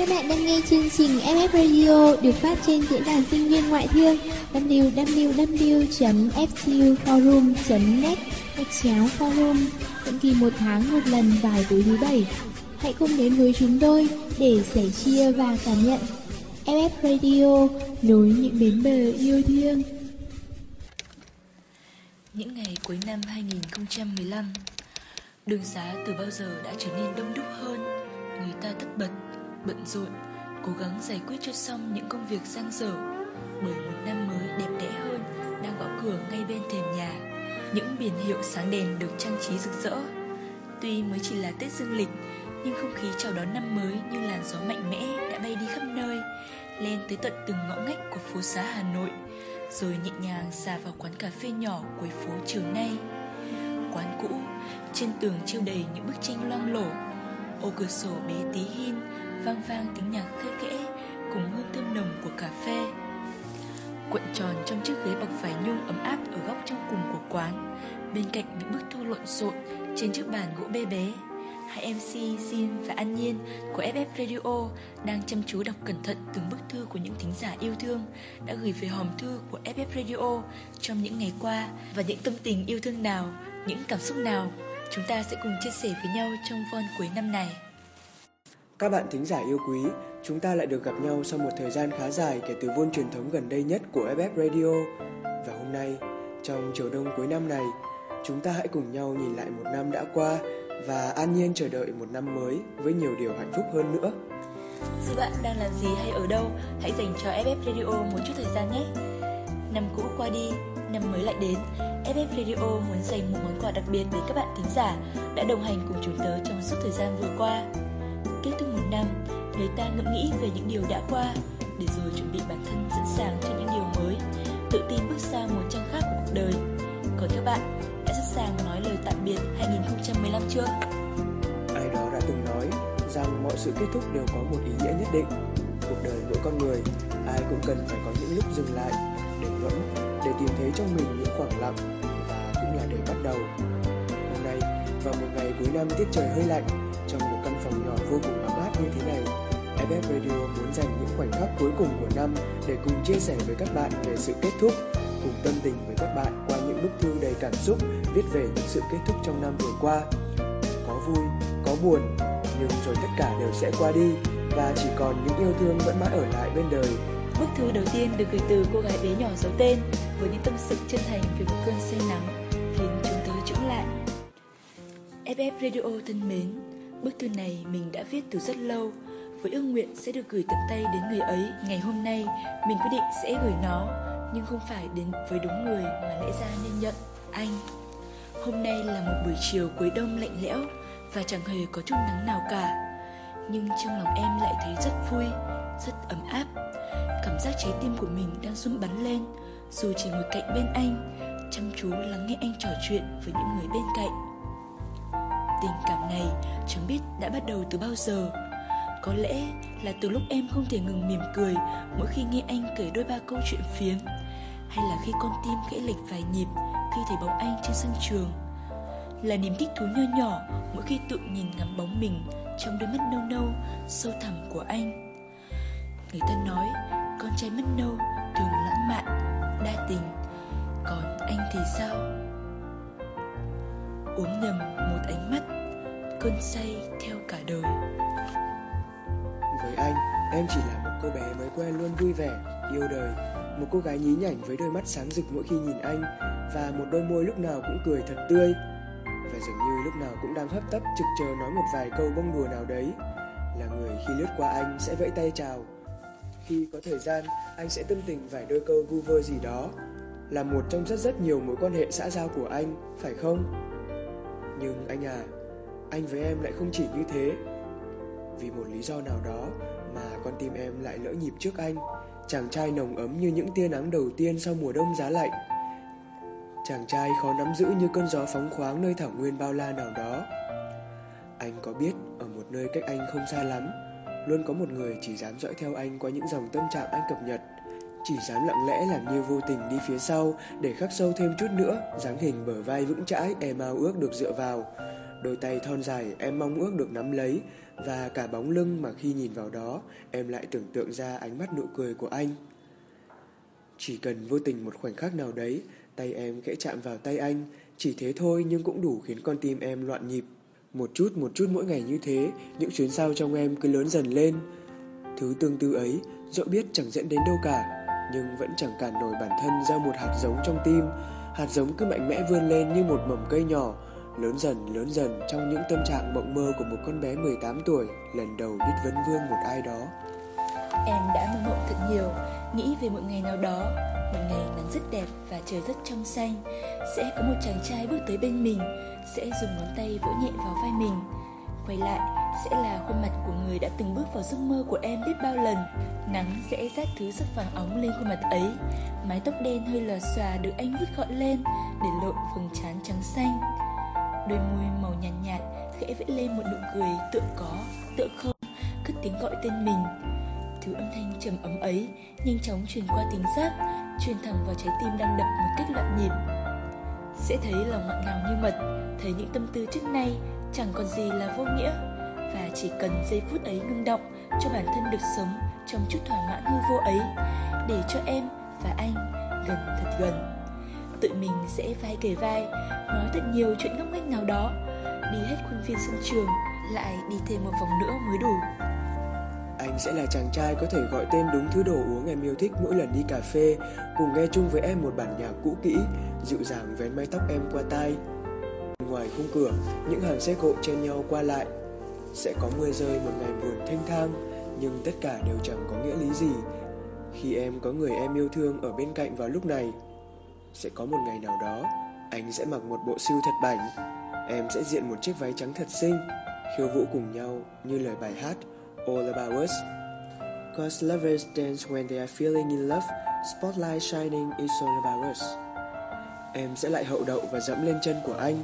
Các bạn đang nghe chương trình FF Radio được phát trên diễn đàn sinh viên ngoại thương www.fcuforum.net gạch chéo forum định kỳ một tháng một lần vào tối thứ bảy. Hãy cùng đến với chúng tôi để sẻ chia và cảm nhận FF Radio nối những bến bờ yêu thương. Những ngày cuối năm 2015 Đường xá từ bao giờ đã trở nên đông đúc hơn Người ta tất bật, bận rộn Cố gắng giải quyết cho xong những công việc giang dở. Bởi một năm mới đẹp đẽ hơn Đang gõ cửa ngay bên thềm nhà. Những biển hiệu sáng đèn được trang trí rực rỡ. Tuy mới chỉ là Tết Dương lịch Nhưng không khí chào đón năm mới như làn gió mạnh mẽ đã bay đi khắp nơi Lên tới tận từng ngõ ngách của phố xá Hà Nội Rồi nhẹ nhàng xà vào quán cà phê nhỏ cuối phố chiều nay. Quán cũ, trên tường treo đầy những bức tranh loang lổ. Ô cửa sổ bé tí hin Vang vang tiếng nhạc khẽ khẽ Cùng hương thơm nồng của cà phê Cuộn tròn trong chiếc ghế bọc vải nhung ấm áp Ở góc trong cùng của quán Bên cạnh những bức thư lộn xộn Trên chiếc bàn gỗ bê bé Hai MC Jin và An Nhiên của FF Radio đang chăm chú đọc cẩn thận từng bức thư của những thính giả yêu thương đã gửi về hòm thư của FF Radio trong những ngày qua và những tâm tình yêu thương nào, những cảm xúc nào chúng ta sẽ cùng chia sẻ với nhau trong von cuối năm này. Các bạn thính giả yêu quý, chúng ta lại được gặp nhau sau một thời gian khá dài kể từ vôn truyền thống gần đây nhất của FF Radio. Và hôm nay, trong chiều đông cuối năm này, chúng ta hãy cùng nhau nhìn lại một năm đã qua và an nhiên chờ đợi một năm mới với nhiều điều hạnh phúc hơn nữa. Dù bạn đang làm gì hay ở đâu, hãy dành cho FF Radio một chút thời gian nhé. Năm cũ qua đi, năm mới lại đến. FF Radio muốn dành một món quà đặc biệt đến các bạn thính giả đã đồng hành cùng chúng tớ trong suốt thời gian vừa qua. Năm, để ta ngẫm nghĩ về những điều đã qua, để rồi chuẩn bị bản thân sẵn sàng cho những điều mới, tự tin bước sang một trang khác của cuộc đời. Còn các bạn, đã sẵn sàng nói lời tạm biệt 2015 chưa? Ai đó đã từng nói rằng mọi sự kết thúc đều có một ý nghĩa nhất định. Cuộc đời mỗi con người, ai cũng cần phải có những lúc dừng lại, để ngẫm, để tìm thấy trong mình những khoảng lặng và cũng là để bắt đầu. Hôm nay, vào một ngày cuối năm tiết trời hơi lạnh, trong một căn phòng nhỏ vô cùng ấm như thế này, FF Radio muốn dành những khoảnh khắc cuối cùng của năm để cùng chia sẻ với các bạn về sự kết thúc, cùng tâm tình với các bạn qua những bức thư đầy cảm xúc viết về những sự kết thúc trong năm vừa qua. Có vui, có buồn, nhưng rồi tất cả đều sẽ qua đi và chỉ còn những yêu thương vẫn mãi ở lại bên đời. Bức thư đầu tiên được gửi từ cô gái bé nhỏ giấu tên với những tâm sự chân thành về một cơn say nắng khiến chúng tôi chững lại. FF Radio thân mến, bức thư này mình đã viết từ rất lâu với ước nguyện sẽ được gửi tận tay đến người ấy. Ngày hôm nay, mình quyết định sẽ gửi nó, nhưng không phải đến với đúng người mà lẽ ra nên nhận. Anh, hôm nay là một buổi chiều cuối đông lạnh lẽo và chẳng hề có chút nắng nào cả. Nhưng trong lòng em lại thấy rất vui, rất ấm áp. Cảm giác trái tim của mình đang rung bắn lên, dù chỉ ngồi cạnh bên anh, chăm chú lắng nghe anh trò chuyện với những người bên cạnh. Tình cảm này chẳng biết đã bắt đầu từ bao giờ. Có lẽ là từ lúc em không thể ngừng mỉm cười Mỗi khi nghe anh kể đôi ba câu chuyện phiếm, Hay là khi con tim gãy lệch vài nhịp Khi thấy bóng anh trên sân trường. Là niềm thích thú nho nhỏ Mỗi khi tự nhìn ngắm bóng mình Trong đôi mắt nâu nâu, Sâu thẳm của anh. Người ta nói, Con trai mắt nâu thường lãng mạn, Đa tình. Còn anh thì sao? Uống nhầm một ánh mắt cơn say theo cả đời. Với anh, em chỉ là một cô bé mới quen luôn vui vẻ, yêu đời. Một cô gái nhí nhảnh với đôi mắt sáng rực mỗi khi nhìn anh Và một đôi môi lúc nào cũng cười thật tươi. Và dường như lúc nào cũng đang hấp tấp trực chờ nói một vài câu bông đùa nào đấy. Là người khi lướt qua anh sẽ vẫy tay chào. Khi có thời gian, anh sẽ tâm tình vài đôi câu vu vơ gì đó. Là một trong rất rất nhiều mối quan hệ xã giao của anh, phải không? Nhưng anh à, anh với em lại không chỉ như thế. Vì một lý do nào đó mà con tim em lại lỡ nhịp trước anh. Chàng trai nồng ấm như những tia nắng đầu tiên sau mùa đông giá lạnh. Chàng trai khó nắm giữ như cơn gió phóng khoáng nơi thảo nguyên bao la nào đó. Anh có biết ở một nơi cách anh không xa lắm Luôn có một người chỉ dám dõi theo anh qua những dòng tâm trạng anh cập nhật. Chỉ dám lặng lẽ làm như vô tình đi phía sau, Để khắc sâu thêm chút nữa, dáng hình bờ vai vững chãi, em ao ước được dựa vào. Đôi tay thon dài em mong ước được nắm lấy, Và cả bóng lưng mà khi nhìn vào đó, Em lại tưởng tượng ra ánh mắt nụ cười của anh. Chỉ cần vô tình một khoảnh khắc nào đấy, Tay em khẽ chạm vào tay anh, Chỉ thế thôi nhưng cũng đủ khiến con tim em loạn nhịp. Một chút một chút mỗi ngày như thế, Những chuyến sao trong em cứ lớn dần lên. Thứ tương tư ấy, Dẫu biết chẳng dẫn đến đâu cả. Nhưng vẫn chẳng cản nổi bản thân ra một hạt giống trong tim. Hạt giống cứ mạnh mẽ vươn lên như một mầm cây nhỏ, Lớn dần lớn dần trong những tâm trạng mộng mơ của một con bé 18 tuổi, Lần đầu biết vấn vương một ai đó. Em đã mơ mộng thật nhiều, Nghĩ về một ngày nào đó, Một ngày nắng rất đẹp và trời rất trong xanh. Sẽ có một chàng trai bước tới bên mình, Sẽ dùng ngón tay vỗ nhẹ vào vai mình, Quay lại sẽ là khuôn mặt của người đã từng bước vào giấc mơ của em biết bao lần. Nắng sẽ rát thứ sắc vàng óng lên khuôn mặt ấy. Mái tóc đen hơi lòa xòa được anh vứt gọn lên Để lộ phần trán trắng xanh. Đôi môi màu nhàn nhạt, nhạt khẽ vẽ lên một nụ cười tựa có, tựa không Cất tiếng gọi tên mình. Thứ âm thanh trầm ấm ấy nhanh chóng truyền qua tính giác Truyền thẳng vào trái tim đang đập một cách loạn nhịp. Sẽ thấy lòng ngọt ngào như mật Thấy những tâm tư trước nay chẳng còn gì là vô nghĩa. Và chỉ cần giây phút ấy ngưng động Cho bản thân được sống trong chút thỏa mãn hư vô ấy Để cho em và anh gần thật gần Tự mình sẽ vai kề vai Nói thật nhiều chuyện ngốc nghếch nào đó Đi hết khuôn viên sân trường Lại đi thêm một vòng nữa mới đủ anh sẽ là chàng trai có thể gọi tên đúng thứ đồ uống em yêu thích mỗi lần đi cà phê, cùng nghe chung với em một bản nhạc cũ kỹ, dịu dàng vén mái tóc em qua tai. Ngoài khung cửa, những hàng xe cộ chen nhau qua lại. Sẽ có mưa rơi một ngày buồn thanh thang, nhưng tất cả đều chẳng có nghĩa lý gì. Khi em có người em yêu thương ở bên cạnh vào lúc này, sẽ có một ngày nào đó, anh sẽ mặc một bộ siêu thật bảnh, em sẽ diện một chiếc váy trắng thật xinh, khiêu vũ cùng nhau như lời bài hát all about us. Cause lovers dance when they are feeling in love, spotlight shining is all about us. Em sẽ lại hậu đậu và dẫm lên chân của anh,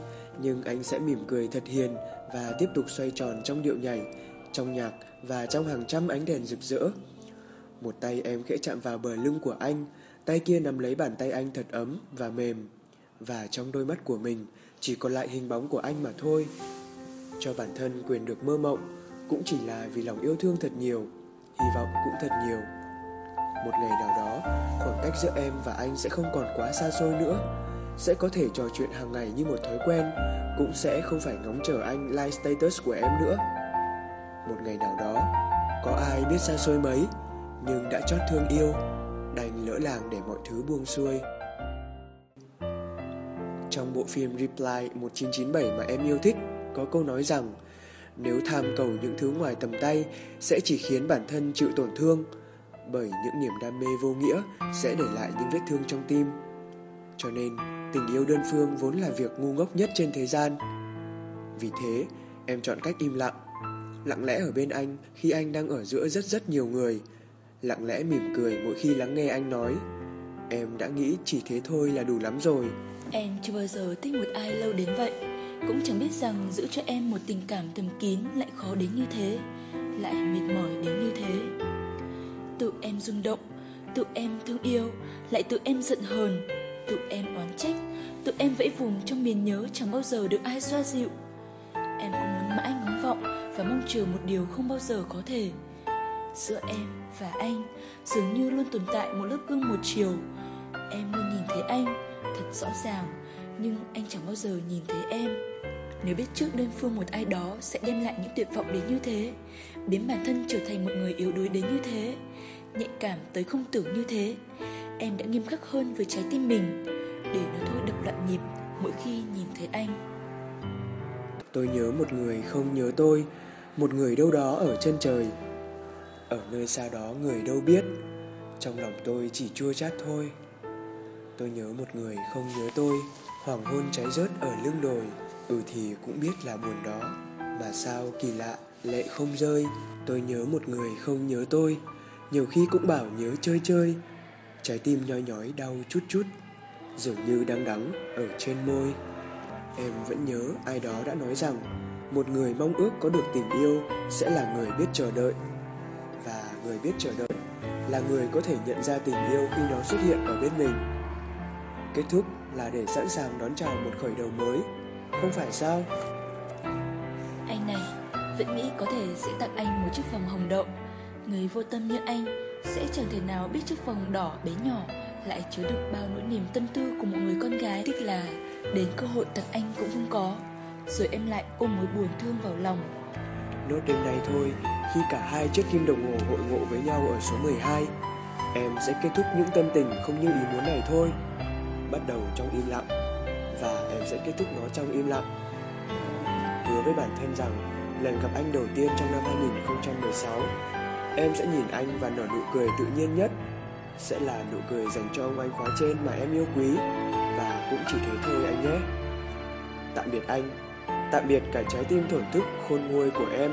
nhưng anh sẽ mỉm cười thật hiền và tiếp tục xoay tròn trong điệu nhảy, trong nhạc và trong hàng trăm ánh đèn rực rỡ. Một tay em khẽ chạm vào bờ lưng của anh, tay kia nắm lấy bàn tay anh thật ấm và mềm. Và trong đôi mắt của mình chỉ còn lại hình bóng của anh mà thôi. Cho bản thân quyền được mơ mộng, cũng chỉ là vì lòng yêu thương thật nhiều hy vọng cũng thật nhiều một ngày nào đó khoảng cách giữa em và anh sẽ không còn quá xa xôi nữa sẽ có thể trò chuyện hàng ngày như một thói quen, cũng sẽ không phải ngóng chờ anh like status của em nữa. Một ngày nào đó, có ai biết xa xôi mấy, nhưng đã chót thương yêu, đành lỡ làng để mọi thứ buông xuôi. Trong bộ phim Reply 1997 mà em yêu thích, có câu nói rằng, nếu tham cầu những thứ ngoài tầm tay, sẽ chỉ khiến bản thân chịu tổn thương, bởi những niềm đam mê vô nghĩa sẽ để lại những vết thương trong tim. Cho nên tình yêu đơn phương vốn là việc ngu ngốc nhất trên thế gian. Vì thế, em chọn cách im lặng. Lặng lẽ ở bên anh khi anh đang ở giữa rất rất nhiều người. Lặng lẽ mỉm cười mỗi khi lắng nghe anh nói. Em đã nghĩ chỉ thế thôi là đủ lắm rồi. Em chưa bao giờ thích một ai lâu đến vậy. Cũng chẳng biết rằng giữ cho em một tình cảm thầm kín lại khó đến như thế, Lại mệt mỏi đến như thế. Tự em rung động, Tự em thương yêu, Lại tự em giận hờn. Tụi em oán trách, Tụi em vẫy vùng trong miền nhớ chẳng bao giờ được ai xoa dịu. Em cũng muốn mãi ngóng vọng Và mong chờ một điều không bao giờ có thể. Giữa em và anh Dường như luôn tồn tại một lớp gương một chiều. Em luôn nhìn thấy anh Thật rõ ràng, nhưng anh chẳng bao giờ nhìn thấy em. Nếu biết trước đơn phương một ai đó sẽ đem lại những tuyệt vọng đến như thế, biến bản thân trở thành một người yếu đuối đến như thế, nhạy cảm tới không tưởng như thế em đã nghiêm khắc hơn với trái tim mình. Để nó thôi đập loạn nhịp, mỗi khi nhìn thấy anh. Tôi nhớ một người không nhớ tôi, một người đâu đó ở chân trời. Ở nơi xa đó người đâu biết, trong lòng tôi chỉ chua chát thôi. Tôi nhớ một người không nhớ tôi, Hoàng hôn cháy rớt ở lưng đồi. Ừ thì cũng biết là buồn đó, Mà sao kỳ lạ lệ không rơi. Tôi nhớ một người không nhớ tôi, Nhiều khi cũng bảo nhớ chơi chơi. Trái tim nhói nhói đau chút chút Dường như đang đắng ở trên môi Em vẫn nhớ ai đó đã nói rằng Một người mong ước có được tình yêu Sẽ là người biết chờ đợi Và người biết chờ đợi Là người có thể nhận ra tình yêu khi nó xuất hiện ở bên mình Kết thúc là để sẵn sàng đón chào một khởi đầu mới Không phải sao? Anh này, Vĩnh Mỹ có thể sẽ tặng anh một chiếc vòng hồng đậu. Người vô tâm như anh sẽ chẳng thể nào biết chiếc vòng đỏ bé nhỏ lại chứa đựng bao nỗi niềm tâm tư của một người con gái. tức là đến cơ hội tặng anh cũng không có. Rồi em lại ôm mối buồn thương vào lòng. Nốt đêm nay thôi, khi cả hai chiếc kim đồng hồ hội ngộ với nhau ở số 12, em sẽ kết thúc những tâm tình không như ý muốn này thôi. Bắt đầu trong im lặng và em sẽ kết thúc nó trong im lặng. Hứa với bản thân rằng lần gặp anh đầu tiên trong năm 2016, em sẽ nhìn anh và nở nụ cười tự nhiên nhất. Sẽ là nụ cười dành cho ông anh khóa trên mà em yêu quý và cũng chỉ thế thôi anh nhé. Tạm biệt anh, tạm biệt cả trái tim thổn thức khôn nguôi của em.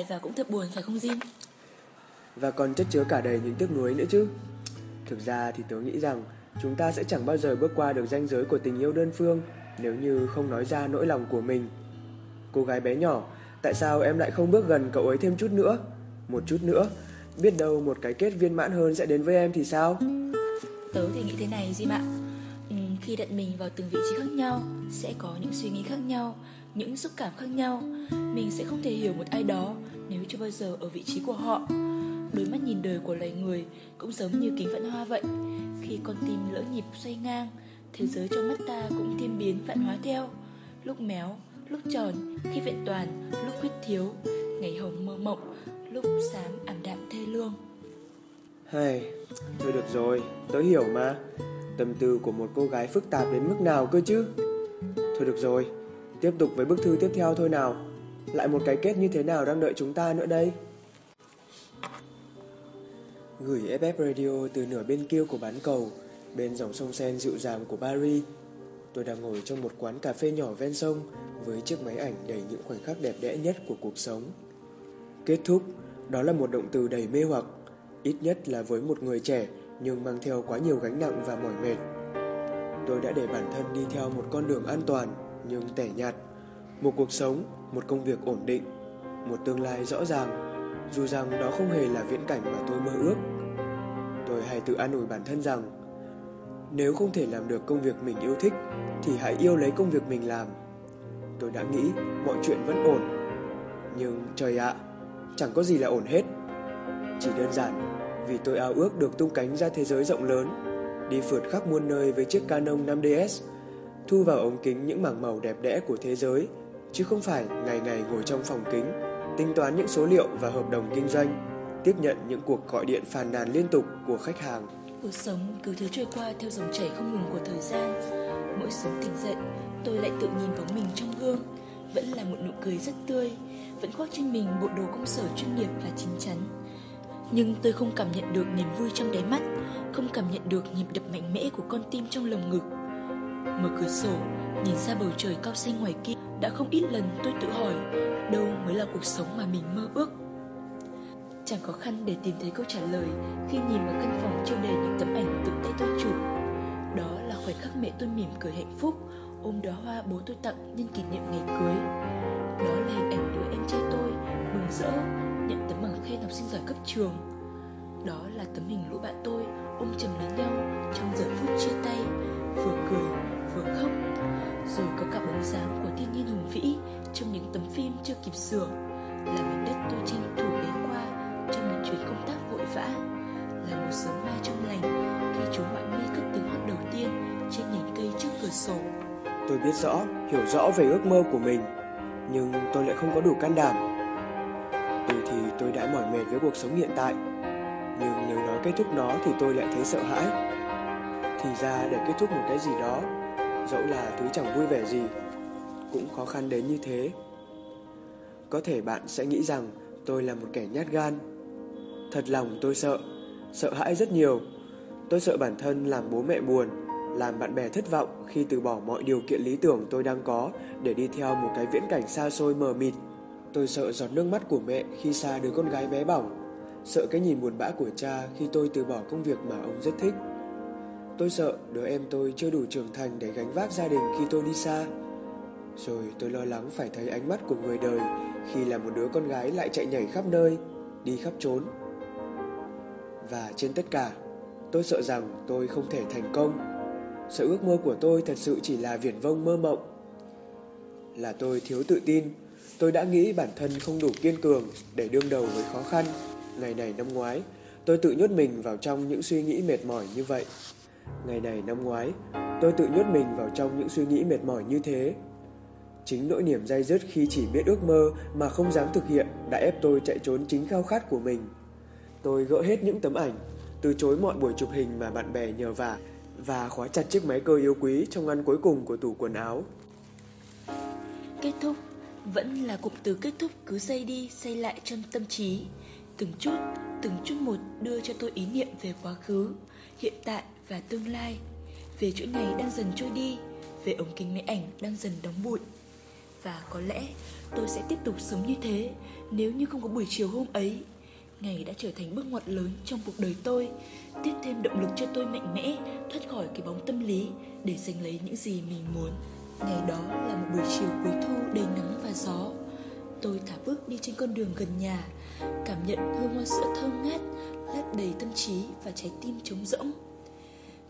Dài và cũng thật buồn phải không Jin? Và còn chất chứa cả đầy những tiếc nuối nữa chứ. Thực ra thì tớ nghĩ rằng chúng ta sẽ chẳng bao giờ bước qua được ranh giới của tình yêu đơn phương nếu như không nói ra nỗi lòng của mình. Cô gái bé nhỏ, tại sao em lại không bước gần cậu ấy thêm chút nữa? Một chút nữa, biết đâu một cái kết viên mãn hơn sẽ đến với em thì sao? Tớ thì nghĩ thế này Jim ạ. Ừ, khi đặt mình vào từng vị trí khác nhau, sẽ có những suy nghĩ khác nhau, những xúc cảm khác nhau. Mình sẽ không thể hiểu một ai đó nếu chưa bao giờ ở vị trí của họ. Đôi mắt nhìn đời của loài người cũng giống như kính vạn hoa vậy. Khi con tim lỡ nhịp xoay ngang, thế giới trong mắt ta cũng thiên biến vạn hóa theo. Lúc méo, lúc tròn, khi vẹn toàn, lúc khuyết thiếu, ngày hồng mơ mộng, lúc xám ảm đạm thê lương. Hay, thôi được rồi, tớ hiểu mà. Tâm tư của một cô gái phức tạp đến mức nào cơ chứ? Thôi được rồi, tiếp tục với bức thư tiếp theo thôi nào. Lại một cái kết như thế nào đang đợi chúng ta nữa đây? Gửi FF Radio từ nửa bên kia của bán cầu, bên dòng sông Sen dịu dàng của Paris. Tôi đang ngồi trong một quán cà phê nhỏ ven sông với chiếc máy ảnh đầy những khoảnh khắc đẹp đẽ nhất của cuộc sống. Kết thúc, đó là một động từ đầy mê hoặc, ít nhất là với một người trẻ nhưng mang theo quá nhiều gánh nặng và mỏi mệt. Tôi đã để bản thân đi theo một con đường an toàn nhưng tẻ nhạt, một cuộc sống, một công việc ổn định, một tương lai rõ ràng, dù rằng đó không hề là viễn cảnh mà tôi mơ ước. Tôi hay tự an ủi bản thân rằng nếu không thể làm được công việc mình yêu thích thì hãy yêu lấy công việc mình làm. Tôi đã nghĩ mọi chuyện vẫn ổn. Nhưng trời ạ, chẳng có gì là ổn hết. Chỉ đơn giản vì tôi ao ước được tung cánh ra thế giới rộng lớn, đi phượt khắp muôn nơi với chiếc Canon 5DS, thu vào ống kính những mảng màu đẹp đẽ của thế giới, chứ không phải ngày ngày ngồi trong phòng kính, tính toán những số liệu và hợp đồng kinh doanh, tiếp nhận những cuộc gọi điện phàn nàn liên tục của khách hàng. Cuộc sống cứ thế trôi qua theo dòng chảy không ngừng của thời gian. Mỗi sớm tỉnh dậy, tôi lại tự nhìn vào mình trong gương, vẫn là một nụ cười rất tươi, vẫn khoác trên mình bộ đồ công sở chuyên nghiệp và chín chắn. Nhưng tôi không cảm nhận được niềm vui trong đáy mắt, không cảm nhận được nhịp đập mạnh mẽ của con tim trong lồng ngực. Mở cửa sổ, nhìn ra bầu trời cao xanh ngoài kia, đã không ít lần tôi tự hỏi đâu mới là cuộc sống mà mình mơ ước. Chẳng khó khăn để tìm thấy câu trả lời khi nhìn vào căn phòng treo đầy những tấm ảnh tự tay tôi chụp. Đó là khoảnh khắc mẹ tôi mỉm cười hạnh phúc, ôm đóa hoa bố tôi tặng nhân kỷ niệm ngày cưới. Đó là hình ảnh đứa em trai tôi mừng rỡ nhận tấm bằng khen học sinh giỏi cấp trường. Đó là tấm hình lũ bạn tôi ôm chầm lấy nhau trong giờ phút chia tay, vừa cười vừa khóc. Rồi có cả bóng dáng của thiên nhiên hùng vĩ trong những tấm phim chưa kịp sửa, là mảnh đất tôi tranh thủ ghé qua trong những chuyến công tác vội vã, là một sớm mai trong lành khi chú ngoại mi cất tiếng hót đầu tiên trên nhánh cây trước cửa sổ. Tôi biết rõ, hiểu rõ về ước mơ của mình, nhưng tôi lại không có đủ can đảm. Từ thì tôi đã mỏi mệt với cuộc sống hiện tại, nhưng nếu nói kết thúc nó thì tôi lại thấy sợ hãi. Thì ra để kết thúc một cái gì đó, dẫu là thứ chẳng vui vẻ gì, cũng khó khăn đến như thế. Có thể bạn sẽ nghĩ rằng tôi là một kẻ nhát gan. Thật lòng tôi sợ, sợ hãi rất nhiều. Tôi sợ bản thân làm bố mẹ buồn, làm bạn bè thất vọng khi từ bỏ mọi điều kiện lý tưởng tôi đang có để đi theo một cái viễn cảnh xa xôi mờ mịt. Tôi sợ giọt nước mắt của mẹ khi xa đứa con gái bé bỏng, sợ cái nhìn buồn bã của cha khi tôi từ bỏ công việc mà ông rất thích. Tôi sợ đứa em tôi chưa đủ trưởng thành để gánh vác gia đình khi tôi đi xa. Rồi tôi lo lắng phải thấy ánh mắt của người đời khi là một đứa con gái lại chạy nhảy khắp nơi, đi khắp trốn. Và trên tất cả, tôi sợ rằng tôi không thể thành công. Sợ ước mơ của tôi thật sự chỉ là viển vông mơ mộng. Là tôi thiếu tự tin, tôi đã nghĩ bản thân không đủ kiên cường để đương đầu với khó khăn. Ngày này năm ngoái, tôi tự nhốt mình vào trong những suy nghĩ mệt mỏi như vậy. Ngày này năm ngoái, tôi tự nhốt mình vào trong những suy nghĩ mệt mỏi như thế. Chính nỗi niềm dai dứt khi chỉ biết ước mơ mà không dám thực hiện đã ép tôi chạy trốn chính khao khát của mình. Tôi gỡ hết những tấm ảnh, từ chối mọi buổi chụp hình mà bạn bè nhờ vả và khóa chặt chiếc máy cơ yêu quý trong ngăn cuối cùng của tủ quần áo. Kết thúc vẫn là cụm từ kết thúc cứ xây đi xây lại trong tâm trí từng chút từng chút một đưa cho tôi ý niệm về quá khứ hiện tại và tương lai về chuỗi ngày đang dần trôi đi về ống kính máy ảnh đang dần đóng bụi Và có lẽ tôi sẽ tiếp tục sống như thế nếu như không có buổi chiều hôm ấy. Ngày đã trở thành bước ngoặt lớn trong cuộc đời tôi, tiếp thêm động lực cho tôi mạnh mẽ thoát khỏi cái bóng tâm lý để giành lấy những gì mình muốn. Ngày đó là một buổi chiều cuối thu đầy nắng và gió. Tôi thả bước đi trên con đường gần nhà, cảm nhận hương hoa sữa thơm ngát, lấp đầy tâm trí và trái tim trống rỗng.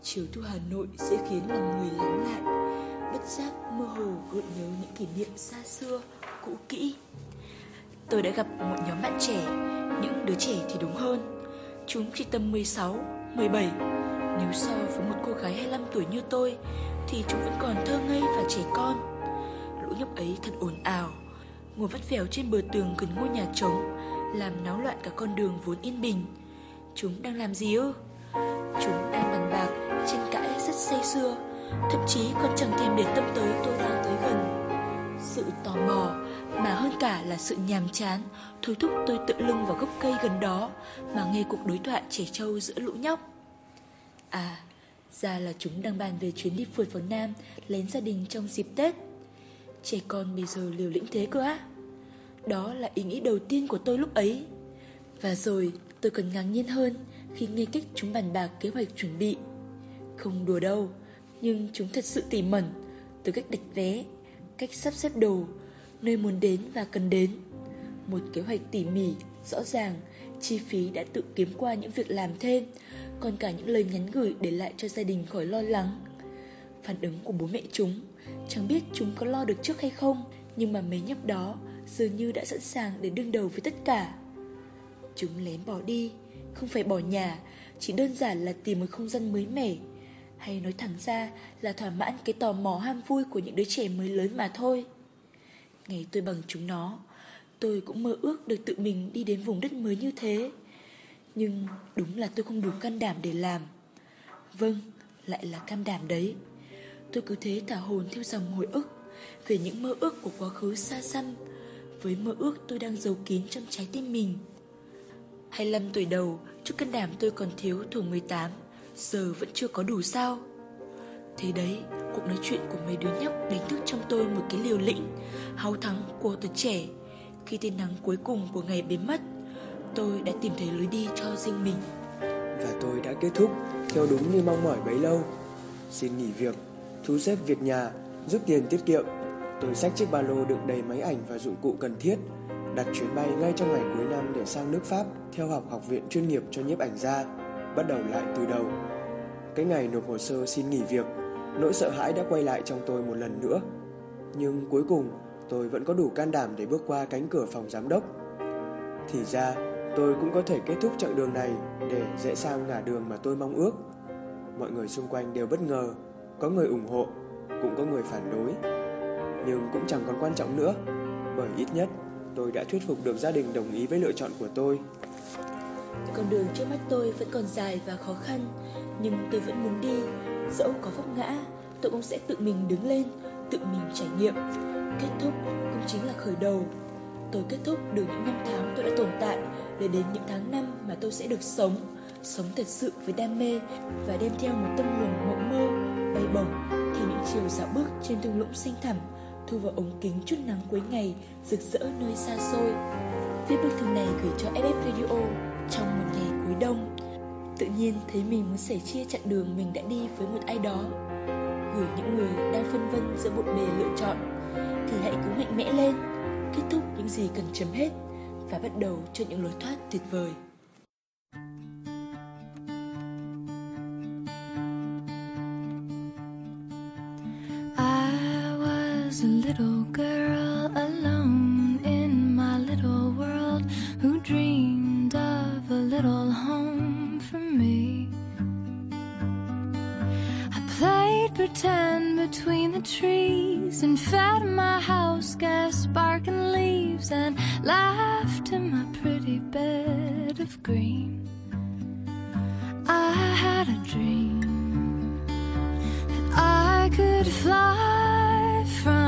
Chiều thu Hà Nội sẽ khiến lòng người lắng lại, bất giác mơ hồ gợi nhớ những kỷ niệm xa xưa, cũ kỹ. Tôi đã gặp một nhóm bạn trẻ, những đứa trẻ thì đúng hơn. Chúng chỉ tầm 16, 17. Nếu so với một cô gái 25 tuổi như tôi, thì chúng vẫn còn thơ ngây và trẻ con. Lũ nhóc ấy thật ồn ào, ngồi vắt vẻo trên bờ tường gần ngôi nhà trống, làm náo loạn cả con đường vốn yên bình. Chúng đang làm gì ư? Chúng đang say sưa, thậm chí còn chẳng thèm để tâm tới tôi đang tới gần. Sự tò mò mà hơn cả là sự nhàm chán thôi thúc tôi tựa lưng vào gốc cây gần đó mà nghe cuộc đối thoại trẻ trâu giữa lũ nhóc. À, ra là chúng đang bàn về chuyến đi phượt vào Nam lén gia đình trong dịp Tết. Trẻ con bây giờ liều lĩnh thế cơ á. Đó là ý nghĩ đầu tiên của tôi lúc ấy. Và rồi tôi còn ngạc nhiên hơn khi nghe cách chúng bàn bạc kế hoạch chuẩn bị. Không đùa đâu, nhưng chúng thật sự tỉ mẩn, từ cách đặt vé, cách sắp xếp đồ, nơi muốn đến và cần đến. Một kế hoạch tỉ mỉ, rõ ràng, chi phí đã tự kiếm qua những việc làm thêm, còn cả những lời nhắn gửi để lại cho gia đình khỏi lo lắng. Phản ứng của bố mẹ chúng, chẳng biết chúng có lo được trước hay không, nhưng mà mấy nhóc đó dường như đã sẵn sàng để đương đầu với tất cả. Chúng lén bỏ đi, không phải bỏ nhà, chỉ đơn giản là tìm một không gian mới mẻ. Hay nói thẳng ra là thỏa mãn cái tò mò ham vui của những đứa trẻ mới lớn mà thôi. Ngày tôi bằng chúng nó, tôi cũng mơ ước được tự mình đi đến vùng đất mới như thế. Nhưng đúng là tôi không đủ can đảm để làm. Vâng, lại là can đảm đấy. Tôi cứ thế thả hồn theo dòng hồi ức về những mơ ước của quá khứ xa xăm với mơ ước tôi đang giấu kín trong trái tim mình. 25 tuổi đầu, chút can đảm tôi còn thiếu thủ 18, giờ vẫn chưa có đủ sao? Thế đấy, cuộc nói chuyện của mấy đứa nhóc đánh thức trong tôi một cái liều lĩnh, háo thắng của tuổi trẻ. Khi tia nắng cuối cùng của ngày biến mất, tôi đã tìm thấy lối đi cho riêng mình. Và tôi đã kết thúc theo đúng như mong mỏi bấy lâu. Xin nghỉ việc, thu xếp việc nhà, rút tiền tiết kiệm. Tôi xách chiếc ba lô đựng đầy máy ảnh và dụng cụ cần thiết, đặt chuyến bay ngay trong ngày cuối năm để sang nước Pháp theo học học viện chuyên nghiệp cho nhiếp ảnh gia, bắt đầu lại từ đầu. Cái ngày nộp hồ sơ xin nghỉ việc, nỗi sợ hãi đã quay lại trong tôi một lần nữa. Nhưng cuối cùng, tôi vẫn có đủ can đảm để bước qua cánh cửa phòng giám đốc. Thì ra, tôi cũng có thể kết thúc chặng đường này để dễ sang ngả đường mà tôi mong ước. Mọi người xung quanh đều bất ngờ, có người ủng hộ, cũng có người phản đối. Nhưng cũng chẳng còn quan trọng nữa, bởi ít nhất tôi đã thuyết phục được gia đình đồng ý với lựa chọn của tôi. Con đường trước mắt tôi vẫn còn dài và khó khăn, nhưng tôi vẫn muốn đi. Dẫu có vấp ngã, tôi cũng sẽ tự mình đứng lên, tự mình trải nghiệm. Kết thúc cũng chính là khởi đầu. Tôi kết thúc được những năm tháng tôi đã tồn tại để đến những tháng năm mà tôi sẽ được sống, sống thật sự với đam mê và đem theo một tâm hồn mộng mơ, bay bổng thì những chiều dạo bước trên thung lũng xanh thẳm, thu vào ống kính chút nắng cuối ngày, rực rỡ nơi xa xôi. Viết bức thư này gửi cho FF Radio trong một ngày cuối đông. Tự nhiên thấy mình muốn sẻ chia chặng đường mình đã đi với một ai đó. Gửi những người đang phân vân giữa bộn bề lựa chọn, thì hãy cứ mạnh mẽ lên, kết thúc những gì cần chấm hết và bắt đầu cho những lối thoát tuyệt vời. And fed my house gas sparking leaves and laughed in my pretty bed of green. I had a dream that I could fly from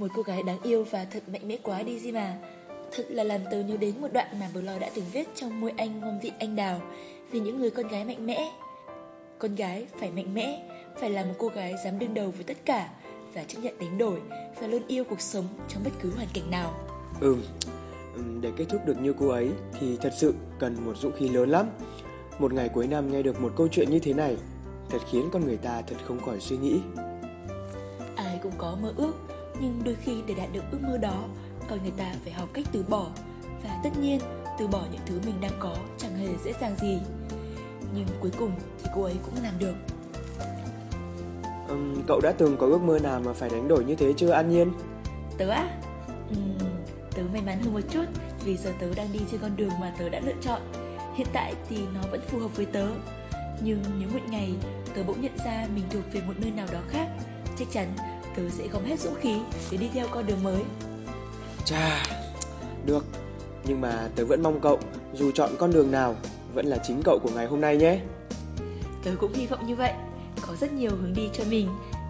Một cô gái đáng yêu và thật mạnh mẽ quá đi gì mà Thật là làm tớ nhớ đến một đoạn mà Blur đã từng viết trong môi anh ngôn vị anh đào Vì những người con gái mạnh mẽ Con gái phải mạnh mẽ Phải là một cô gái dám đương đầu với tất cả Và chấp nhận đánh đổi Và luôn yêu cuộc sống trong bất cứ hoàn cảnh nào ừm, để kết thúc được như cô ấy thì thật sự cần một dũng khí lớn lắm. Một ngày cuối năm nghe được một câu chuyện như thế này, thật khiến con người ta thật không khỏi suy nghĩ. Ai cũng có mơ ước Nhưng đôi khi để đạt được ước mơ đó Con người ta phải học cách từ bỏ. Và tất nhiên từ bỏ những thứ mình đang có Chẳng hề dễ dàng gì. Nhưng cuối cùng thì cô ấy cũng làm được. Ừm, cậu đã từng có ước mơ nào mà phải đánh đổi như thế chưa An Nhiên? Tớ á? Ừm, tớ may mắn hơn một chút Vì giờ tớ đang đi trên con đường mà tớ đã lựa chọn. Hiện tại thì nó vẫn phù hợp với tớ. Nhưng nếu một ngày tớ bỗng nhận ra mình thuộc về một nơi nào đó khác. Chắc chắn tớ sẽ gom hết dũng khí để đi theo con đường mới Chà, được. Nhưng mà tớ vẫn mong cậu, dù chọn con đường nào, vẫn là chính cậu của ngày hôm nay nhé. Tớ cũng hy vọng như vậy Có rất nhiều hướng đi cho mình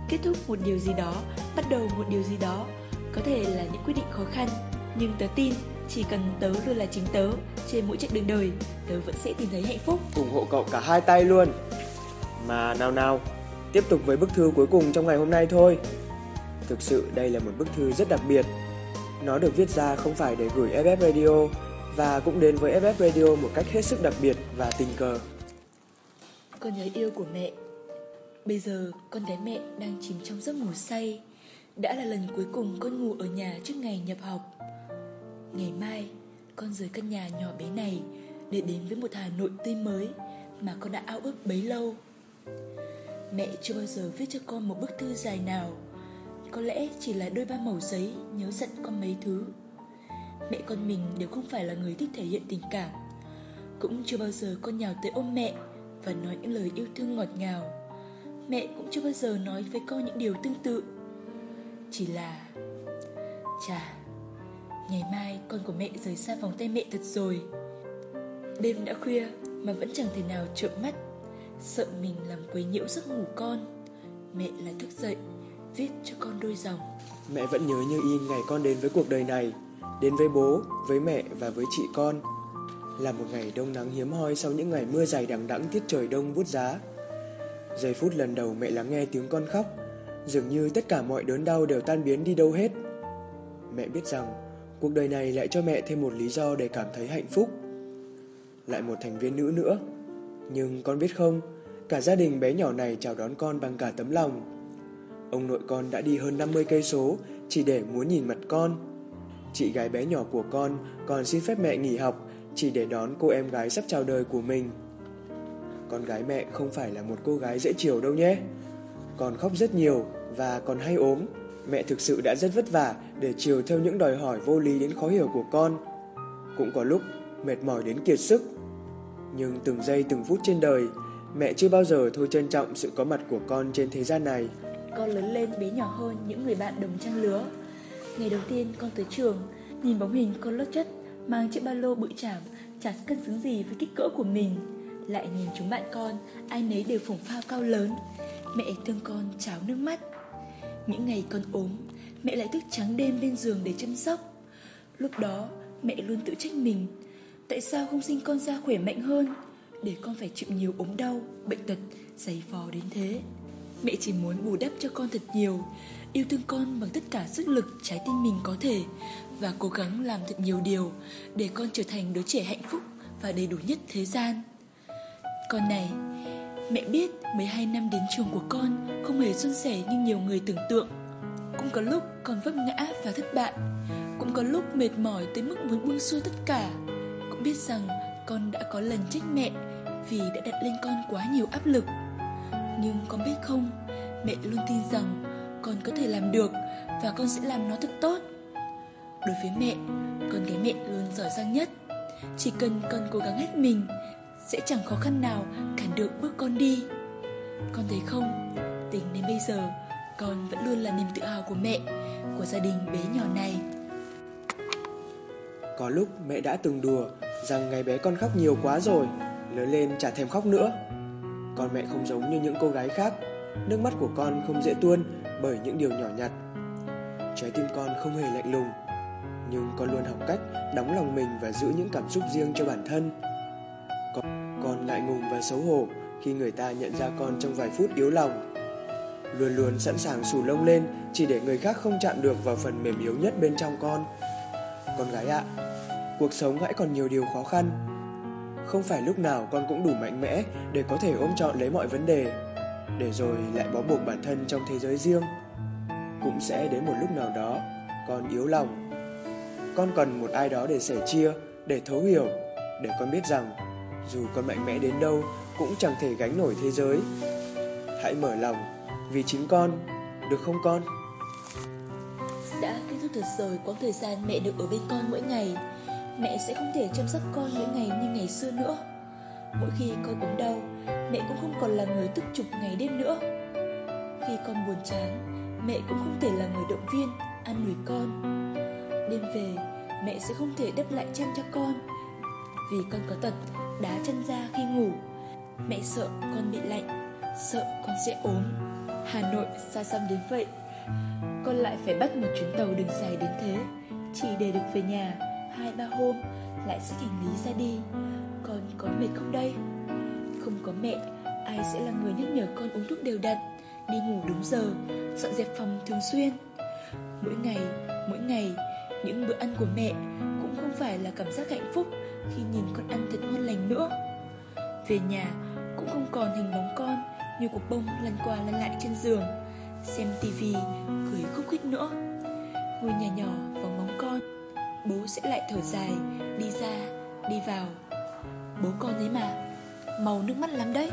Kết thúc một điều gì đó Bắt đầu một điều gì đó Có thể là những quyết định khó khăn Nhưng tớ tin Chỉ cần tớ luôn là chính tớ Trên mỗi chặng đường đời Tớ vẫn sẽ tìm thấy hạnh phúc ủng hộ cậu cả hai tay luôn. Mà nào nào, tiếp tục với bức thư cuối cùng trong ngày hôm nay thôi. Thực sự đây là một bức thư rất đặc biệt. Nó được viết ra không phải để gửi FF Radio và cũng đến với FF Radio một cách hết sức đặc biệt và tình cờ. Con nhớ yêu của mẹ. Bây giờ con gái mẹ đang chìm trong giấc ngủ say. Đã là lần cuối cùng con ngủ ở nhà trước ngày nhập học. Ngày mai, con rời căn nhà nhỏ bé này Để đến với một Hà Nội tươi mới Mà con đã ao ước bấy lâu. Mẹ chưa bao giờ viết cho con một bức thư dài nào. Có lẽ chỉ là đôi ba mẩu giấy nhớ giận con mấy thứ. Mẹ con mình đều không phải là người thích thể hiện tình cảm. Cũng chưa bao giờ con nhào tới ôm mẹ Và nói những lời yêu thương ngọt ngào. Mẹ cũng chưa bao giờ nói với con những điều tương tự. Chỉ là, Chà, Ngày mai con của mẹ rời xa vòng tay mẹ thật rồi. Đêm đã khuya mà vẫn chẳng thể nào trợn mắt. Sợ mình làm quấy nhiễu giấc ngủ con, Mẹ lại thức dậy. Viết cho con đôi dòng Mẹ vẫn nhớ như in ngày con đến với cuộc đời này, đến với bố, với mẹ và với chị con. Là một ngày đông nắng hiếm hoi sau những ngày mưa dày đằng đẵng tiết trời đông bút giá. Giây phút lần đầu mẹ lắng nghe tiếng con khóc, dường như tất cả mọi đớn đau đều tan biến đi đâu hết. Mẹ biết rằng cuộc đời này lại cho mẹ thêm một lý do để cảm thấy hạnh phúc. Lại một thành viên nữ nữa. Nhưng con biết không, cả gia đình bé nhỏ này chào đón con bằng cả tấm lòng. Ông nội con đã đi hơn 50 cây số chỉ để muốn nhìn mặt con. Chị gái bé nhỏ của con còn xin phép mẹ nghỉ học chỉ để đón cô em gái sắp chào đời của mình. Con gái mẹ không phải là một cô gái dễ chiều đâu nhé. Còn khóc rất nhiều và còn hay ốm. Mẹ thực sự đã rất vất vả để chiều theo những đòi hỏi vô lý đến khó hiểu của con. Cũng có lúc mệt mỏi đến kiệt sức. Nhưng từng giây từng phút trên đời, mẹ chưa bao giờ thôi trân trọng sự có mặt của con trên thế gian này. Con lớn lên bé nhỏ hơn những người bạn đồng trang lứa. Ngày đầu tiên con tới trường Nhìn bóng hình con lót chất Mang chiếc ba lô bự chảm Chả cân xứng gì với kích cỡ của mình. Lại nhìn chúng bạn con Ai nấy đều phồng phao cao lớn. Mẹ thương con cháo nước mắt. Những ngày con ốm Mẹ lại thức trắng đêm bên giường để chăm sóc. Lúc đó mẹ luôn tự trách mình Tại sao không sinh con ra khỏe mạnh hơn? Để con phải chịu nhiều ốm đau Bệnh tật, giày vò đến thế. Mẹ chỉ muốn bù đắp cho con thật nhiều yêu thương con bằng tất cả sức lực trái tim mình có thể và cố gắng làm thật nhiều điều để con trở thành đứa trẻ hạnh phúc và đầy đủ nhất thế gian. Con này, mẹ biết 12 năm đến trường của con không hề suôn sẻ như nhiều người tưởng tượng. Cũng có lúc con vấp ngã và thất bại, cũng có lúc mệt mỏi tới mức muốn buông xuôi tất cả. Cũng biết rằng con đã có lần trách mẹ vì đã đặt lên con quá nhiều áp lực. Nhưng con biết không, mẹ luôn tin rằng con có thể làm được và con sẽ làm nó thật tốt. Đối với mẹ, con gái mẹ luôn giỏi giang nhất. Chỉ cần con cố gắng hết mình, sẽ chẳng khó khăn nào cản được bước con đi. Con thấy không, tính đến bây giờ, con vẫn luôn là niềm tự hào của mẹ, của gia đình bé nhỏ này. Có lúc mẹ đã từng đùa rằng ngày bé con khóc nhiều quá rồi, lớn lên chả thèm khóc nữa. Con mẹ không giống như những cô gái khác, nước mắt của con không dễ tuôn bởi những điều nhỏ nhặt. Trái tim con không hề lạnh lùng, nhưng con luôn học cách đóng lòng mình và giữ những cảm xúc riêng cho bản thân. Con, con lại ngùng và xấu hổ khi người ta nhận ra con trong vài phút yếu lòng. Luôn luôn sẵn sàng xù lông lên chỉ để người khác không chạm được vào phần mềm yếu nhất bên trong con. Con gái ạ, cuộc sống hãy còn nhiều điều khó khăn. Không phải lúc nào con cũng đủ mạnh mẽ để có thể ôm trọn lấy mọi vấn đề, để rồi lại bó buộc bản thân trong thế giới riêng. Cũng sẽ đến một lúc nào đó, con yếu lòng. Con cần một ai đó để sẻ chia, để thấu hiểu, để con biết rằng dù con mạnh mẽ đến đâu cũng chẳng thể gánh nổi thế giới. Hãy mở lòng vì chính con, được không con? Đã kết thúc thật rồi quãng thời gian mẹ được ở bên con mỗi ngày Mẹ sẽ không thể chăm sóc con những ngày như ngày xưa nữa. Mỗi khi con ốm đau, Mẹ cũng không còn là người tức trục ngày đêm nữa. Khi con buồn chán, Mẹ cũng không thể là người động viên, An ủi con. Đêm về, Mẹ sẽ không thể đắp lại chăn cho con. Vì con có tật, Đá chân ra khi ngủ. Mẹ sợ con bị lạnh, Sợ con sẽ ốm. Hà Nội xa xăm đến vậy. Con lại phải bắt một chuyến tàu đường dài đến thế, chỉ để được về nhà hai, ba hôm, lại xách hành lý ra đi. Con có mệt không đây? Không có mẹ, ai sẽ là người nhắc nhở con uống thuốc đều đặn, đi ngủ đúng giờ, dọn dẹp phòng thường xuyên. Mỗi ngày mỗi ngày, những bữa ăn của mẹ cũng không phải là cảm giác hạnh phúc khi nhìn con ăn thật ngon lành nữa. Về nhà cũng không còn hình bóng con như cục bông lăn qua lăn lại trên giường, xem tivi cười khúc khích nữa. Ngôi nhà nhỏ vắng bố sẽ lại thở dài đi ra đi vào. Bố con thế mà màu nước mắt lắm đấy.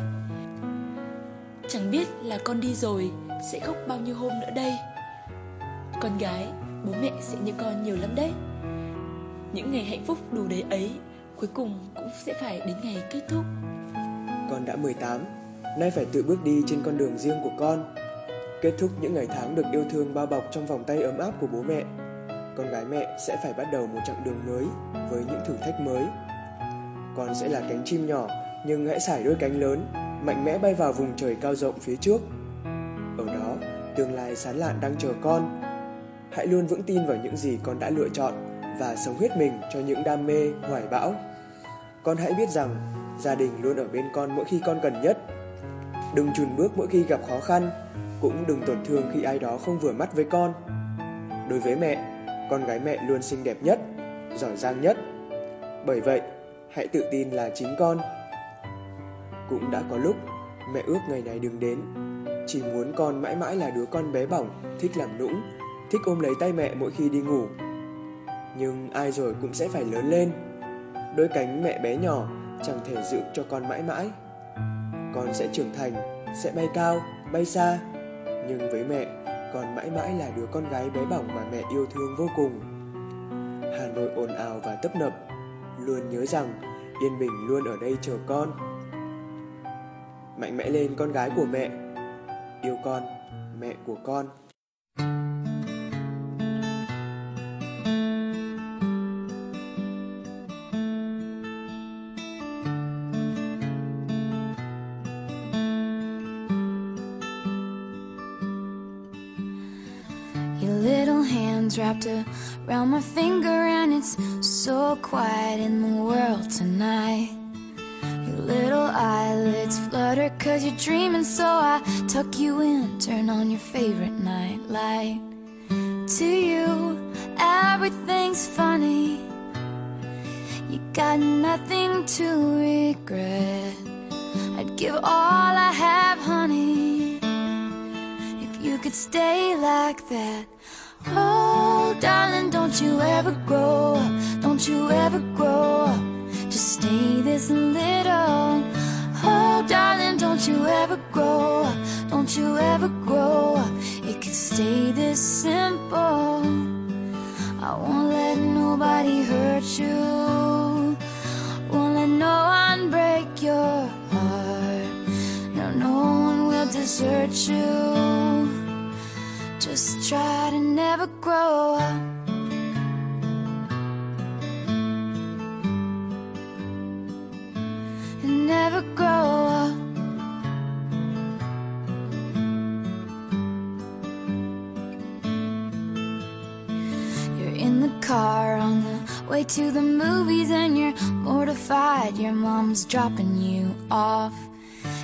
Chẳng biết là con đi rồi sẽ khóc bao nhiêu hôm nữa đây. Con gái bố mẹ sẽ nhớ con nhiều lắm đấy. Những ngày hạnh phúc đủ đầy ấy cuối cùng cũng sẽ phải đến ngày kết thúc. Con đã 18, nay phải tự bước đi trên con đường riêng của con. Kết thúc những ngày tháng được yêu thương bao bọc trong vòng tay ấm áp của bố mẹ, con gái mẹ sẽ phải bắt đầu một chặng đường mới với những thử thách mới. Con sẽ là cánh chim nhỏ nhưng hãy sải đôi cánh lớn, mạnh mẽ bay vào vùng trời cao rộng phía trước. Ở đó, tương lai sán lạn đang chờ con. Hãy luôn vững tin vào những gì con đã lựa chọn và sống hết mình cho những đam mê, hoài bão. Con hãy biết rằng gia đình luôn ở bên con mỗi khi con cần nhất. Đừng chùn bước mỗi khi gặp khó khăn, cũng đừng tổn thương khi ai đó không vừa mắt với con. Đối với mẹ, con gái mẹ luôn xinh đẹp nhất, giỏi giang nhất. Bởi vậy, hãy tự tin là chính con. Cũng đã có lúc mẹ ước ngày này đừng đến, chỉ muốn con mãi mãi là đứa con bé bỏng, thích làm nũng, thích ôm lấy tay mẹ mỗi khi đi ngủ. Nhưng ai rồi cũng sẽ phải lớn lên. Đôi cánh mẹ bé nhỏ chẳng thể giữ cho con mãi mãi. Con sẽ trưởng thành, sẽ bay cao, bay xa. Nhưng với mẹ, còn mãi mãi là đứa con gái bé bỏng mà mẹ yêu thương vô cùng. Hà Nội ồn ào và tấp nập, luôn nhớ rằng Yên Bình luôn ở đây chờ con. Mạnh mẽ lên con gái của mẹ, yêu con, mẹ của con. Could stay like that Oh darling don't you ever grow up Don't you ever grow up Just stay this little Oh, darling, don't you ever grow up. Don't you ever grow up. It could stay this simple. I won't let nobody hurt you. Won't let no one break your heart. No, no one will desert you. Just try to never grow up. never grow up. You're in the car on the way to the movies, and you're mortified. Your mom's dropping you off.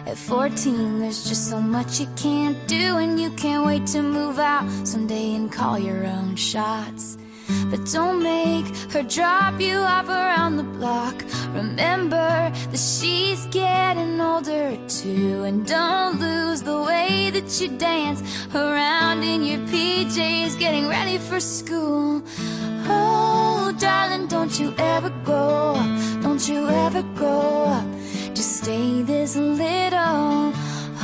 At 14, there's just so much you can't do, and you can't wait to move out someday and call your own shots. But don't make her drop you off around the block. Remember that she's getting older too. And don't lose the way that you dance around in your PJs, getting ready for school. Oh, darling, don't you ever grow up. Don't you ever grow up. Stay this little.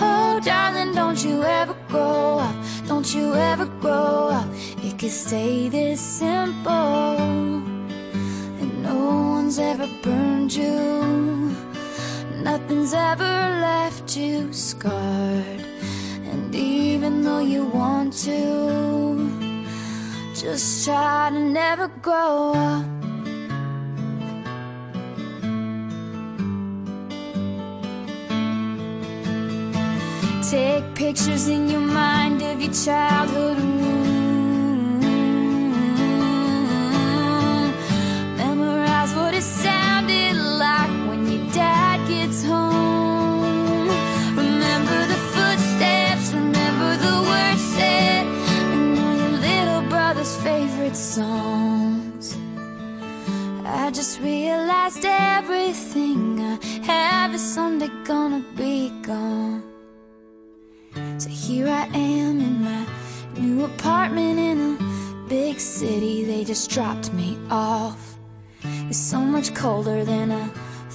Oh, darling, don't you ever grow up. Don't you ever grow up. It could stay this simple. And no one's ever burned you. Nothing's ever left you scarred. And even though you want to, just try to never grow up. Take pictures in your mind of your childhood room. Memorize what it sounded like when your dad gets home. Remember the footsteps, remember the words said, and all your little brother's favorite songs. I just realized everything I have is someday gonna be gone. Here I am in my new apartment in a big city. They just dropped me off. It's so much colder than I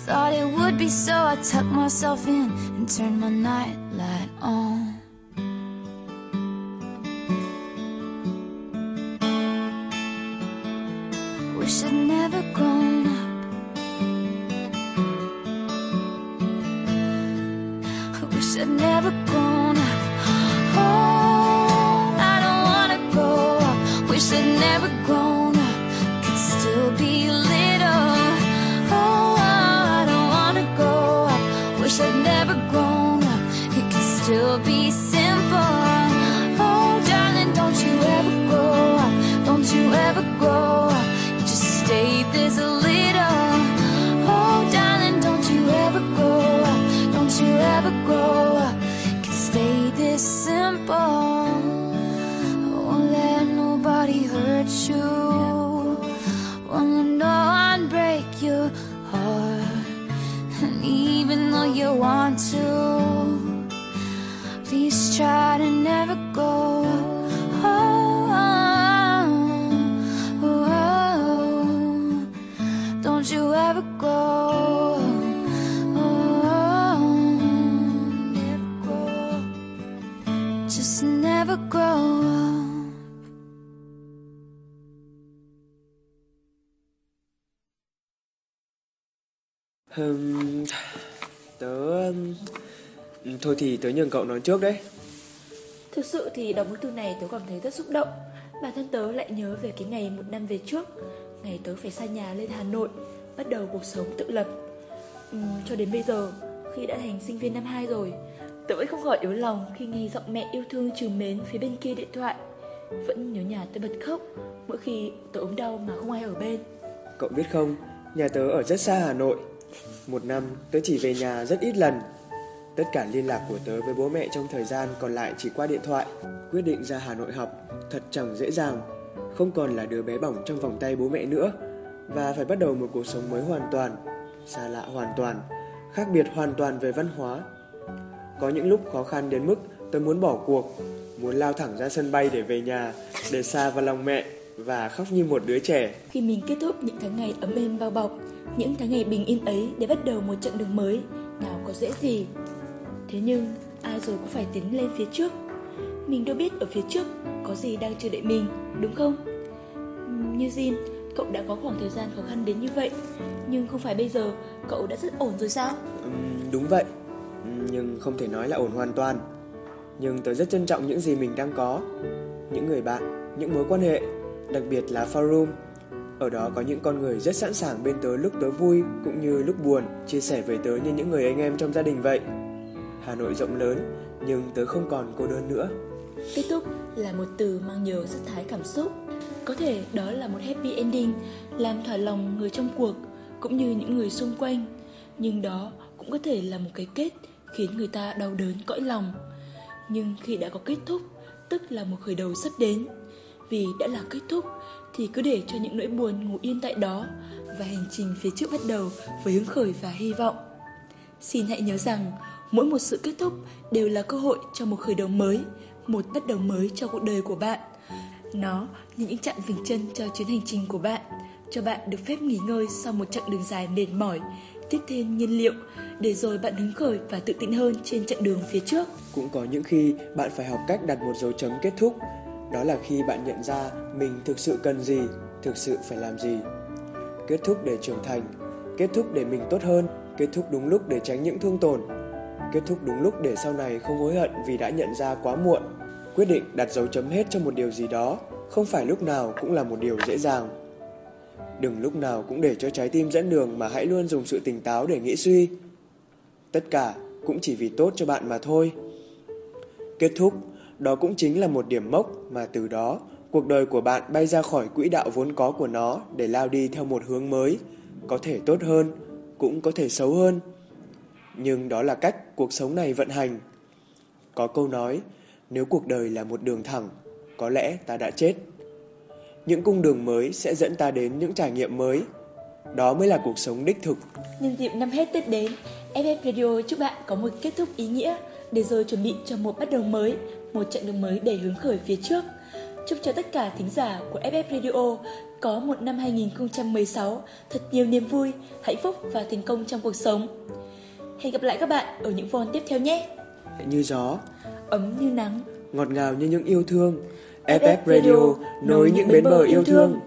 thought it would be, so I tucked myself in and turned my nightlight on. Be Ừm, tớ... Thôi thì tớ nhường cậu nói trước đấy. Thực sự thì đọc bức thư này tớ cảm thấy rất xúc động Bản thân tớ lại nhớ về cái ngày một năm về trước Ngày tớ phải xa nhà lên Hà Nội Bắt đầu cuộc sống tự lập Ừm, Cho đến bây giờ Khi đã thành sinh viên năm 2 rồi Tớ vẫn không khỏi yếu lòng khi nghe giọng mẹ yêu thương trừ mến phía bên kia điện thoại Vẫn nhớ nhà tớ bật khóc Mỗi khi tớ ốm đau mà không ai ở bên Cậu biết không, nhà tớ ở rất xa Hà Nội. Một năm tớ chỉ về nhà rất ít lần. Tất cả liên lạc của tớ với bố mẹ trong thời gian còn lại chỉ qua điện thoại. Quyết định ra Hà Nội học thật chẳng dễ dàng. Không còn là đứa bé bỏng trong vòng tay bố mẹ nữa và phải bắt đầu một cuộc sống mới hoàn toàn, xa lạ hoàn toàn, khác biệt hoàn toàn về văn hóa. Có những lúc khó khăn đến mức tớ muốn bỏ cuộc, muốn lao thẳng ra sân bay để về nhà, để xa vào lòng mẹ và khóc như một đứa trẻ. Khi mình kết thúc những tháng ngày ấm êm bao bọc, những tháng ngày bình yên ấy để bắt đầu một chặng đường mới, nào có dễ gì. Thế nhưng, ai rồi cũng phải tiến lên phía trước. Mình đâu biết ở phía trước có gì đang chờ đợi mình, đúng không? Như Jin, cậu đã có khoảng thời gian khó khăn đến như vậy, nhưng không phải bây giờ cậu đã rất ổn rồi sao? Uhm, đúng vậy, nhưng không thể nói là ổn hoàn toàn. Nhưng tớ rất trân trọng những gì mình đang có, những người bạn, những mối quan hệ, đặc biệt là forum. Ở đó có những con người rất sẵn sàng bên tớ lúc tớ vui cũng như lúc buồn, chia sẻ với tớ như những người anh em trong gia đình vậy. Hà Nội rộng lớn, nhưng tớ không còn cô đơn nữa. Kết thúc là một từ mang nhiều sắc thái cảm xúc. Có thể đó là một happy ending, làm thỏa lòng người trong cuộc, cũng như những người xung quanh. Nhưng đó cũng có thể là một cái kết khiến người ta đau đớn cõi lòng. Nhưng khi đã có kết thúc, tức là một khởi đầu sắp đến. Vì đã là kết thúc thì cứ để cho những nỗi buồn ngủ yên tại đó và hành trình phía trước bắt đầu với hứng khởi và hy vọng. Xin hãy nhớ rằng mỗi một sự kết thúc đều là cơ hội cho một khởi đầu mới, một bắt đầu mới cho cuộc đời của bạn. Nó như những chặng dừng chân cho chuyến hành trình của bạn, cho bạn được phép nghỉ ngơi sau một chặng đường dài mệt mỏi, tiếp thêm nhiên liệu để rồi bạn hứng khởi và tự tin hơn trên chặng đường phía trước. Cũng có những khi bạn phải học cách đặt một dấu chấm kết thúc. Đó là khi bạn nhận ra mình thực sự cần gì, thực sự phải làm gì. Kết thúc để trưởng thành, kết thúc để mình tốt hơn, kết thúc đúng lúc để tránh những thương tổn, kết thúc đúng lúc để sau này không hối hận vì đã nhận ra quá muộn. Quyết định đặt dấu chấm hết cho một điều gì đó không phải lúc nào cũng là một điều dễ dàng. Đừng lúc nào cũng để cho trái tim dẫn đường mà hãy luôn dùng sự tỉnh táo để nghĩ suy. Tất cả cũng chỉ vì tốt cho bạn mà thôi. Kết thúc, đó cũng chính là một điểm mốc mà từ đó cuộc đời của bạn bay ra khỏi quỹ đạo vốn có của nó để lao đi theo một hướng mới, có thể tốt hơn, cũng có thể xấu hơn. Nhưng đó là cách cuộc sống này vận hành. Có câu nói, nếu cuộc đời là một đường thẳng, có lẽ ta đã chết. Những cung đường mới sẽ dẫn ta đến những trải nghiệm mới. Đó mới là cuộc sống đích thực. Nhân dịp năm hết Tết đến, FF Radio chúc bạn có một kết thúc ý nghĩa để rồi chuẩn bị cho một bắt đầu mới, một chặng đường mới đầy hứng khởi phía trước. Chúc cho tất cả thính giả của FF Radio có một năm 2016 thật nhiều niềm vui, hạnh phúc và thành công trong cuộc sống. Hẹn gặp lại các bạn ở những vòng tiếp theo nhé. Như gió, ấm như nắng, ngọt ngào như những yêu thương. FF Radio nối những bến bờ yêu thương.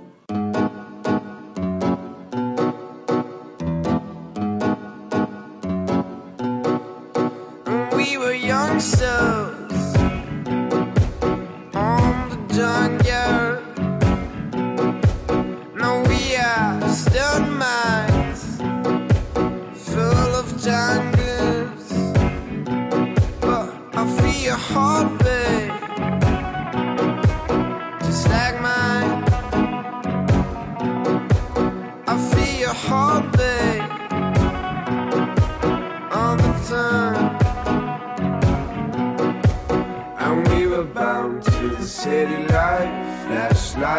We were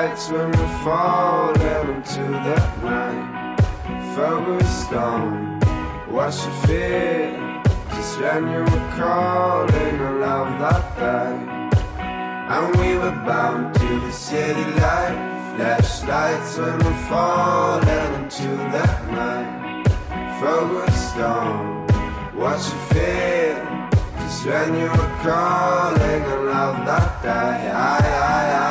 Flashlights when we fall down into that night. Focused on what you feel. Just when you were calling a love that died. And we were bound to the city light. Flashlights when we fall down into that night. Focused on what you feel. Just when you were calling a love that. I, I, I, I.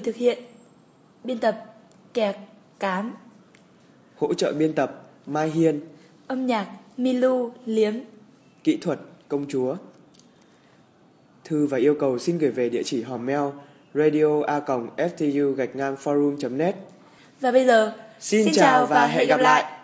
người thực hiện. Biên tập Kẹt Cán Hỗ trợ biên tập Mai Hiên. Âm nhạc Milu Liếm. Kỹ thuật Công chúa. Thư và yêu cầu xin gửi về địa chỉ hòm mail radio a ftu gạch ngang forum.net Và bây giờ, xin, xin chào, chào và hẹn gặp lại! lại.